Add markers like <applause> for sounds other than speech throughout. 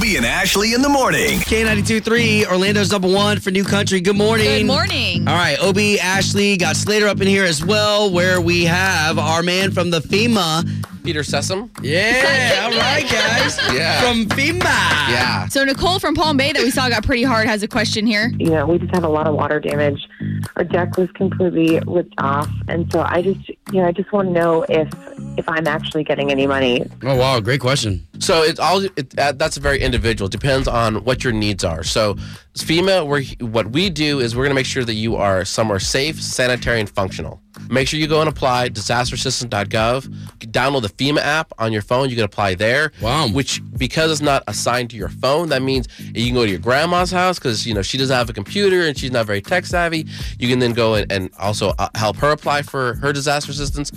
Obie and Ashley in the morning. K92 3, Orlando's number one for New Country. Good morning. Good morning. All right, Obie, Ashley, got Slater up in here as well, where we have our man from the FEMA. Peter Sessom. Yeah, all right, guys. <laughs> Yeah. From FEMA. Yeah. So Nicole from Palm Bay that we saw got pretty hard has a question here. you know, we just had a lot of water damage. Our deck was completely ripped off, and so I just, you know, I just want to know if if I'm actually getting any money. Oh, wow, great question. So it's all it, uh, that's very individual. Depends on what your needs are. So FEMA, we're, what we do is we're going to make sure that you are somewhere safe, sanitary, and functional. Make sure you go and apply disasterassistance.gov. Download the FEMA app on your phone. You can apply there. Wow. Which because it's not assigned to your phone, that means you can go to your grandma's house because you know she doesn't have a computer and she's not very tech savvy. You can then go and, and also uh, help her apply for her disaster assistance.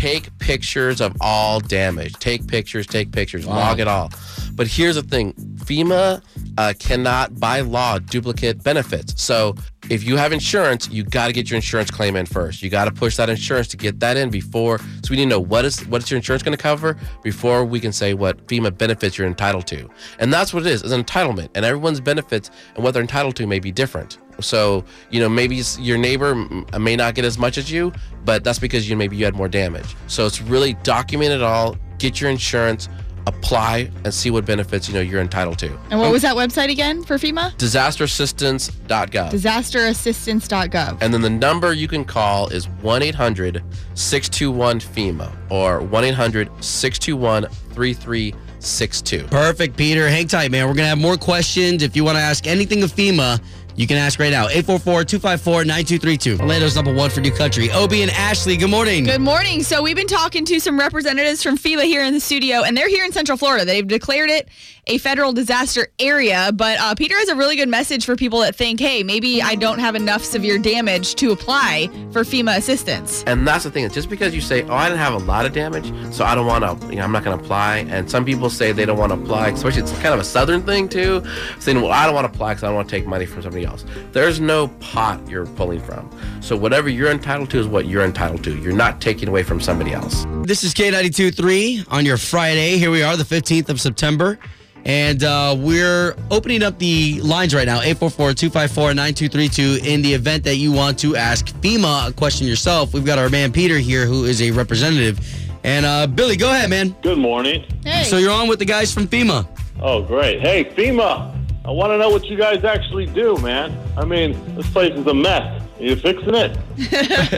Take pictures of all damage. Take pictures. Take pictures. Log it all. But here's the thing: FEMA uh, cannot, by law, duplicate benefits. So if you have insurance, you got to get your insurance claim in first. You got to push that insurance to get that in before. So we need to know what is what is your insurance going to cover before we can say what FEMA benefits you're entitled to. And that's what it is: is an entitlement. And everyone's benefits and what they're entitled to may be different. So you know maybe your neighbor may not get as much as you, but that's because you maybe you had more damage. So it's really document it all. Get your insurance. Apply and see what benefits you know you're entitled to. And what was that website again for FEMA? Disasterassistance.gov. Disasterassistance.gov. And then the number you can call is 1 800 621 FEMA or 1 800 621 3362. Perfect, Peter. Hang tight, man. We're going to have more questions. If you want to ask anything of FEMA, you can ask right now. 844-254-9232. Orlando's number one for New Country. Obie and Ashley, good morning. Good morning. So we've been talking to some representatives from FEMA here in the studio, and they're here in Central Florida. They've declared it a federal disaster area. But uh, Peter has a really good message for people that think, hey, maybe I don't have enough severe damage to apply for FEMA assistance. And that's the thing. It's just because you say, oh, I didn't have a lot of damage, so I don't want to, you know, I'm not going to apply. And some people say they don't want to apply, especially it's kind of a southern thing too, saying, well, I don't want to apply because I don't want to take money from somebody else. There's no pot you're pulling from. So whatever you're entitled to is what you're entitled to. You're not taking away from somebody else. This is K92.3 on your Friday. Here we are, the 15th of September. And uh, we're opening up the lines right now, 844-254-9232. In the event that you want to ask FEMA a question yourself, we've got our man Peter here, who is a representative. And uh, Billy, go ahead, man. Good morning. Hey. So you're on with the guys from FEMA. Oh, great. Hey, FEMA, I want to know what you guys actually do, man. I mean, this place is a mess. Are you fixing it?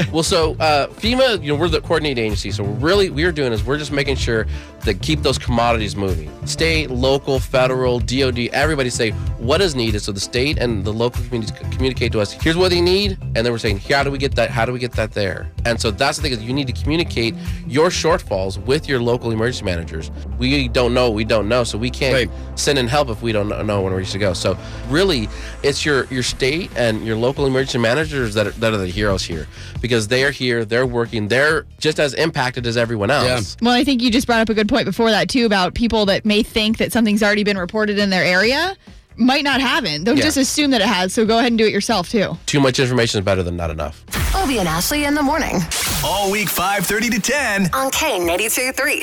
<laughs> Well, so uh, FEMA, you know, we're the coordinating agency. So really, what we're doing is we're just making sure that keep those commodities moving. State, local, federal, DoD, everybody say what is needed. So the state and the local communities communicate to us. Here's what they need, and then we're saying, how do we get that? How do we get that there? And so that's the thing is you need to communicate your shortfalls with your local emergency managers. We don't know, we don't know, so we can't Right. send in help if we don't know- know when we're ready to go. So really, it's your your state and your local emergency managers that are, that are the heroes here because they are here, they're working, they're just as impacted as everyone else. Well, I think you just brought up a good point before that too about people that may think that something's already been reported in their area. Might not haven't. They'll Yeah. just assume that it has. So go ahead and do it yourself too. Too much information is better than not enough. Obie and Ashley in the morning All week 5:30 to 10. on K82.3.